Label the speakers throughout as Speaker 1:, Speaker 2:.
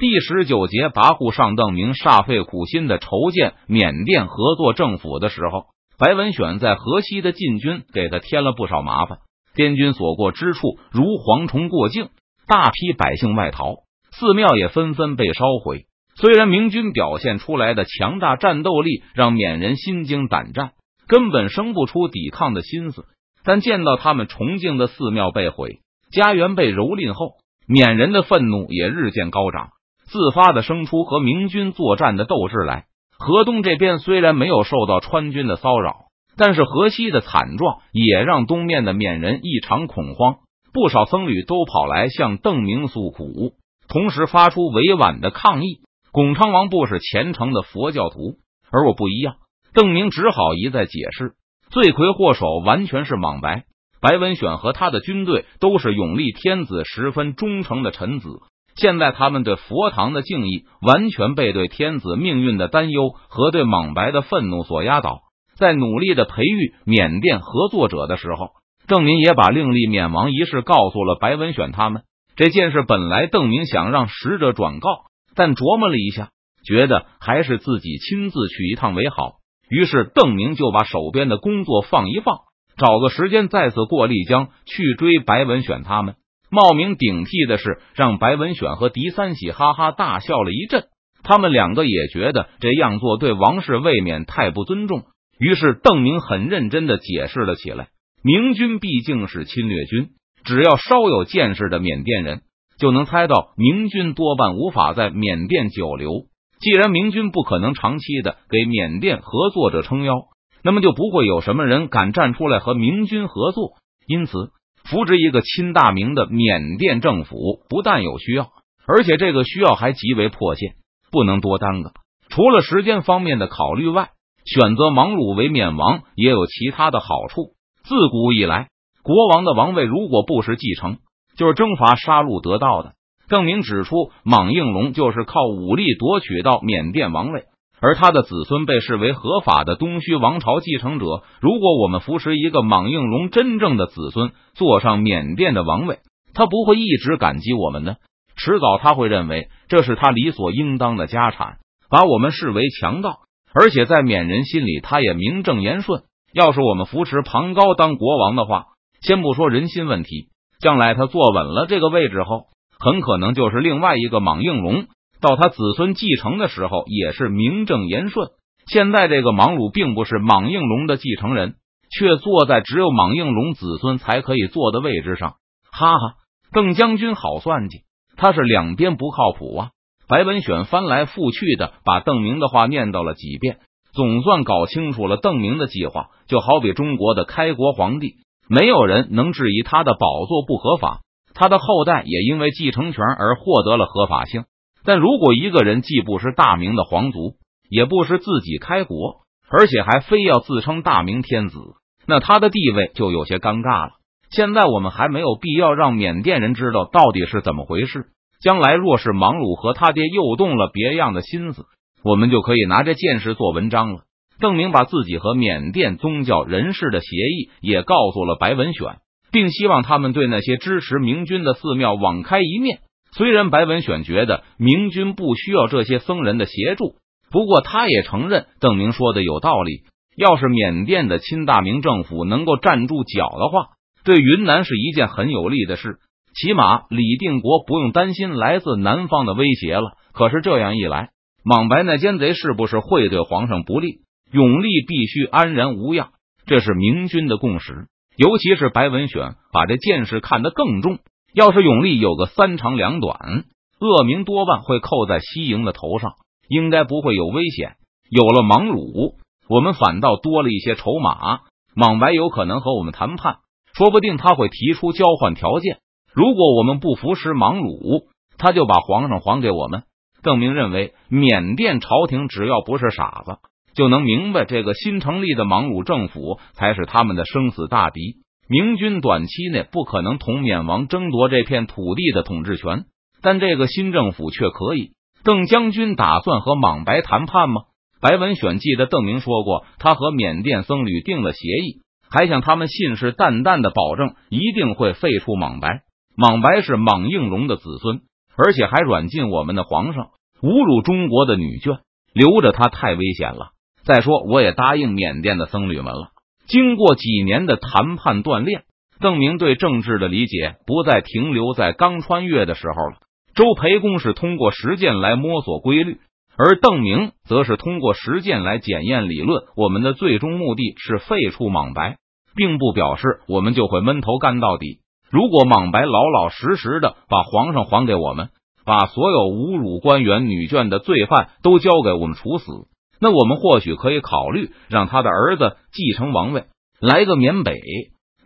Speaker 1: 第十九节，跋扈上邓明煞费苦心的筹建缅甸合作政府的时候，白文选在河西的禁军给他添了不少麻烦。滇军所过之处，如蝗虫过境，大批百姓外逃，寺庙也纷纷被烧毁。虽然明军表现出来的强大战斗力让缅人心惊胆战，根本生不出抵抗的心思，但见到他们崇敬的寺庙被毁，家园被蹂躏后，缅人的愤怒也日渐高涨。自发的生出和明军作战的斗志来。河东这边虽然没有受到川军的骚扰，但是河西的惨状也让东面的缅人异常恐慌。不少僧侣都跑来向邓明诉苦，同时发出委婉的抗议。巩昌王不是虔诚的佛教徒，而我不一样。邓明只好一再解释，罪魁祸首完全是莽白。白文选和他的军队都是永历天子十分忠诚的臣子。现在他们对佛堂的敬意完全被对天子命运的担忧和对莽白的愤怒所压倒。在努力的培育缅甸合作者的时候，邓明也把另立缅王一事告诉了白文选他们。这件事本来邓明想让使者转告，但琢磨了一下，觉得还是自己亲自去一趟为好。于是邓明就把手边的工作放一放，找个时间再次过丽江去追白文选他们。冒名顶替的是让白文选和狄三喜哈哈大笑了一阵，他们两个也觉得这样做对王室未免太不尊重。于是邓明很认真的解释了起来：明军毕竟是侵略军，只要稍有见识的缅甸人就能猜到，明军多半无法在缅甸久留。既然明军不可能长期的给缅甸合作者撑腰，那么就不会有什么人敢站出来和明军合作。因此。扶植一个亲大明的缅甸政府，不但有需要，而且这个需要还极为迫切，不能多耽搁。除了时间方面的考虑外，选择莽鲁为缅王也有其他的好处。自古以来，国王的王位如果不是继承，就是征伐杀戮得到的。邓明指出，莽应龙就是靠武力夺取到缅甸王位。而他的子孙被视为合法的东须王朝继承者。如果我们扶持一个莽应龙真正的子孙坐上缅甸的王位，他不会一直感激我们的，迟早他会认为这是他理所应当的家产，把我们视为强盗。而且在缅人心里，他也名正言顺。要是我们扶持庞高当国王的话，先不说人心问题，将来他坐稳了这个位置后，很可能就是另外一个莽应龙。到他子孙继承的时候，也是名正言顺。现在这个莽鲁并不是莽应龙的继承人，却坐在只有莽应龙子孙才可以坐的位置上。哈哈，邓将军好算计，他是两边不靠谱啊！白文选翻来覆去的把邓明的话念叨了几遍，总算搞清楚了邓明的计划。就好比中国的开国皇帝，没有人能质疑他的宝座不合法，他的后代也因为继承权而获得了合法性。但如果一个人既不是大明的皇族，也不是自己开国，而且还非要自称大明天子，那他的地位就有些尴尬了。现在我们还没有必要让缅甸人知道到底是怎么回事。将来若是莽鲁和他爹又动了别样的心思，我们就可以拿这件事做文章了。邓明把自己和缅甸宗教人士的协议也告诉了白文选，并希望他们对那些支持明军的寺庙网开一面。虽然白文选觉得明军不需要这些僧人的协助，不过他也承认邓明说的有道理。要是缅甸的亲大明政府能够站住脚的话，对云南是一件很有利的事。起码李定国不用担心来自南方的威胁了。可是这样一来，莽白那奸贼是不是会对皇上不利？永历必须安然无恙，这是明军的共识。尤其是白文选把这件事看得更重。要是永历有个三长两短，恶名多半会扣在西营的头上，应该不会有危险。有了莽鲁，我们反倒多了一些筹码。莽白有可能和我们谈判，说不定他会提出交换条件。如果我们不服食莽鲁，他就把皇上还给我们。邓明认为，缅甸朝廷只要不是傻子，就能明白这个新成立的莽鲁政府才是他们的生死大敌。明军短期内不可能同缅王争夺这片土地的统治权，但这个新政府却可以。邓将军打算和莽白谈判吗？白文选记得邓明说过，他和缅甸僧侣定了协议，还向他们信誓旦旦的保证一定会废除莽白。莽白是莽应龙的子孙，而且还软禁我们的皇上，侮辱中国的女眷，留着他太危险了。再说，我也答应缅甸的僧侣们了。经过几年的谈判锻炼，邓明对政治的理解不再停留在刚穿越的时候了。周培公是通过实践来摸索规律，而邓明则是通过实践来检验理论。我们的最终目的是废除莽白，并不表示我们就会闷头干到底。如果莽白老老实实的把皇上还给我们，把所有侮辱官员女眷的罪犯都交给我们处死，那我们或许可以考虑让他的儿子继承王位，来个缅北、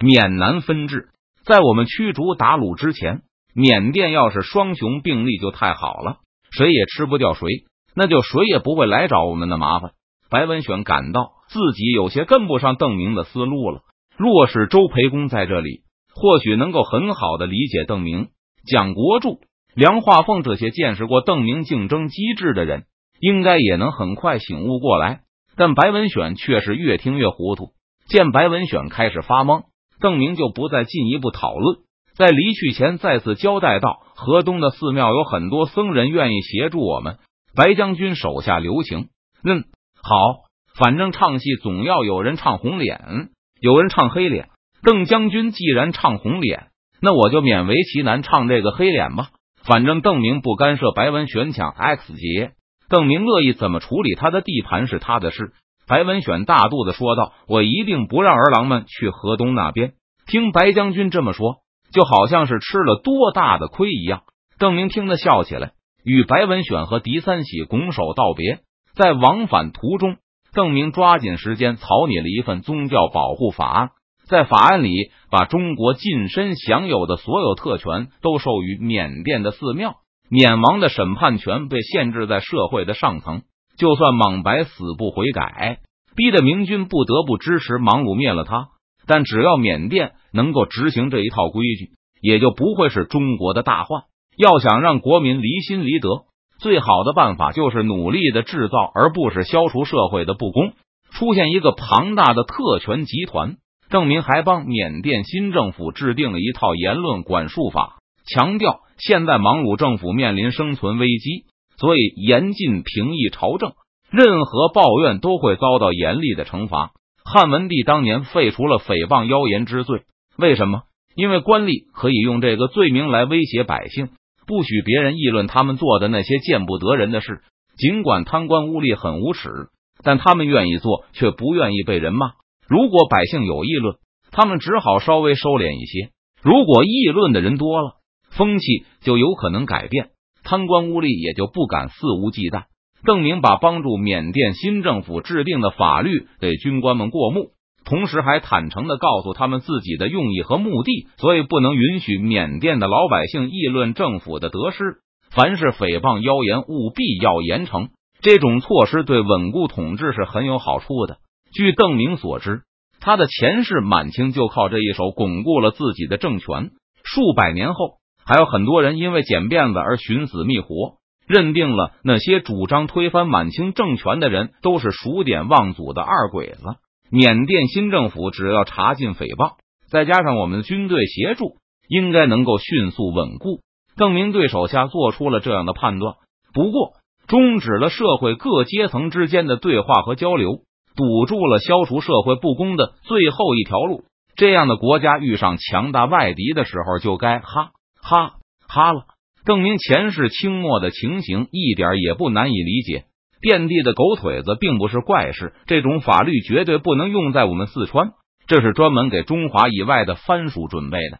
Speaker 1: 缅南分治。在我们驱逐鞑虏之前。缅甸要是双雄并立就太好了，谁也吃不掉谁，那就谁也不会来找我们的麻烦。白文选感到自己有些跟不上邓明的思路了。若是周培公在这里，或许能够很好的理解邓明、蒋国柱、梁化凤这些见识过邓明竞争机制的人，应该也能很快醒悟过来。但白文选却是越听越糊涂。见白文选开始发懵，邓明就不再进一步讨论。在离去前，再次交代道：“河东的寺庙有很多僧人愿意协助我们。白将军手下留情。嗯，好，反正唱戏总要有人唱红脸，有人唱黑脸。邓将军既然唱红脸，那我就勉为其难唱这个黑脸吧。反正邓明不干涉白文选抢 X 节，邓明乐意怎么处理他的地盘是他的事。”白文选大度的说道：“我一定不让儿郎们去河东那边。”听白将军这么说。就好像是吃了多大的亏一样，邓明听得笑起来，与白文选和狄三喜拱手道别。在往返途中，邓明抓紧时间草拟了一份宗教保护法案，在法案里把中国近身享有的所有特权都授予缅甸的寺庙，缅王的审判权被限制在社会的上层。就算莽白死不悔改，逼得明军不得不支持莽鲁灭了他。但只要缅甸能够执行这一套规矩，也就不会是中国的大患。要想让国民离心离德，最好的办法就是努力的制造，而不是消除社会的不公。出现一个庞大的特权集团，证明还帮缅甸新政府制定了一套言论管束法，强调现在莽鲁政府面临生存危机，所以严禁评议朝政，任何抱怨都会遭到严厉的惩罚。汉文帝当年废除了诽谤妖言之罪，为什么？因为官吏可以用这个罪名来威胁百姓，不许别人议论他们做的那些见不得人的事。尽管贪官污吏很无耻，但他们愿意做，却不愿意被人骂。如果百姓有议论，他们只好稍微收敛一些；如果议论的人多了，风气就有可能改变，贪官污吏也就不敢肆无忌惮。邓明把帮助缅甸新政府制定的法律给军官们过目，同时还坦诚的告诉他们自己的用意和目的，所以不能允许缅甸的老百姓议论政府的得失，凡是诽谤谣言，务必要严惩。这种措施对稳固统治是很有好处的。据邓明所知，他的前世满清就靠这一手巩固了自己的政权。数百年后，还有很多人因为剪辫子而寻死觅活。认定了那些主张推翻满清政权的人都是数典忘祖的二鬼子。缅甸新政府只要查禁诽谤，再加上我们的军队协助，应该能够迅速稳固。邓明对手下做出了这样的判断，不过终止了社会各阶层之间的对话和交流，堵住了消除社会不公的最后一条路。这样的国家遇上强大外敌的时候，就该哈哈哈了。邓明前世清末的情形一点也不难以理解，遍地的狗腿子并不是怪事。这种法律绝对不能用在我们四川，这是专门给中华以外的藩属准备的。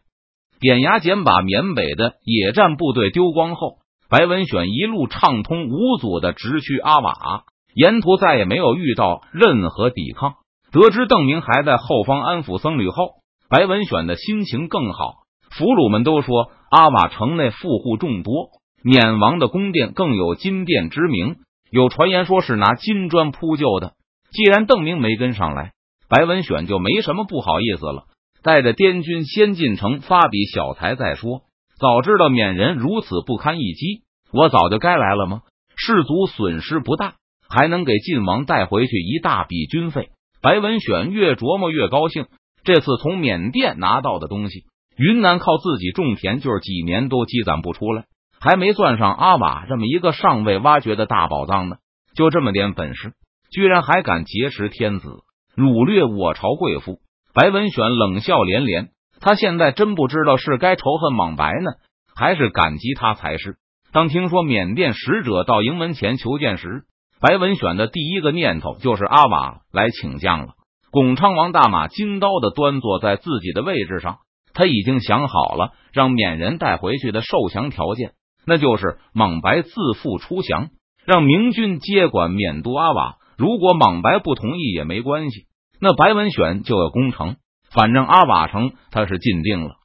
Speaker 1: 点牙锏把缅北的野战部队丢光后，白文选一路畅通无阻的直趋阿瓦，沿途再也没有遇到任何抵抗。得知邓明还在后方安抚僧侣后，白文选的心情更好。俘虏们都说。阿瓦城内富户众多，缅王的宫殿更有金殿之名。有传言说是拿金砖铺就的。既然邓明没跟上来，白文选就没什么不好意思了。带着滇军先进城发笔小财再说。早知道缅人如此不堪一击，我早就该来了吗？士卒损失不大，还能给晋王带回去一大笔军费。白文选越琢磨越高兴。这次从缅甸拿到的东西。云南靠自己种田，就是几年都积攒不出来，还没算上阿瓦这么一个尚未挖掘的大宝藏呢。就这么点本事，居然还敢劫持天子，掳掠我朝贵妇？白文选冷笑连连。他现在真不知道是该仇恨莽白呢，还是感激他才是。当听说缅甸使者到营门前求见时，白文选的第一个念头就是阿瓦来请将了。巩昌王大马金刀的端坐在自己的位置上，他已经想好了让缅人带回去的受降条件，那就是莽白自负出降，让明军接管缅都阿瓦。如果莽白不同意也没关系，那白文选就要攻城。反正阿瓦城他是进定了。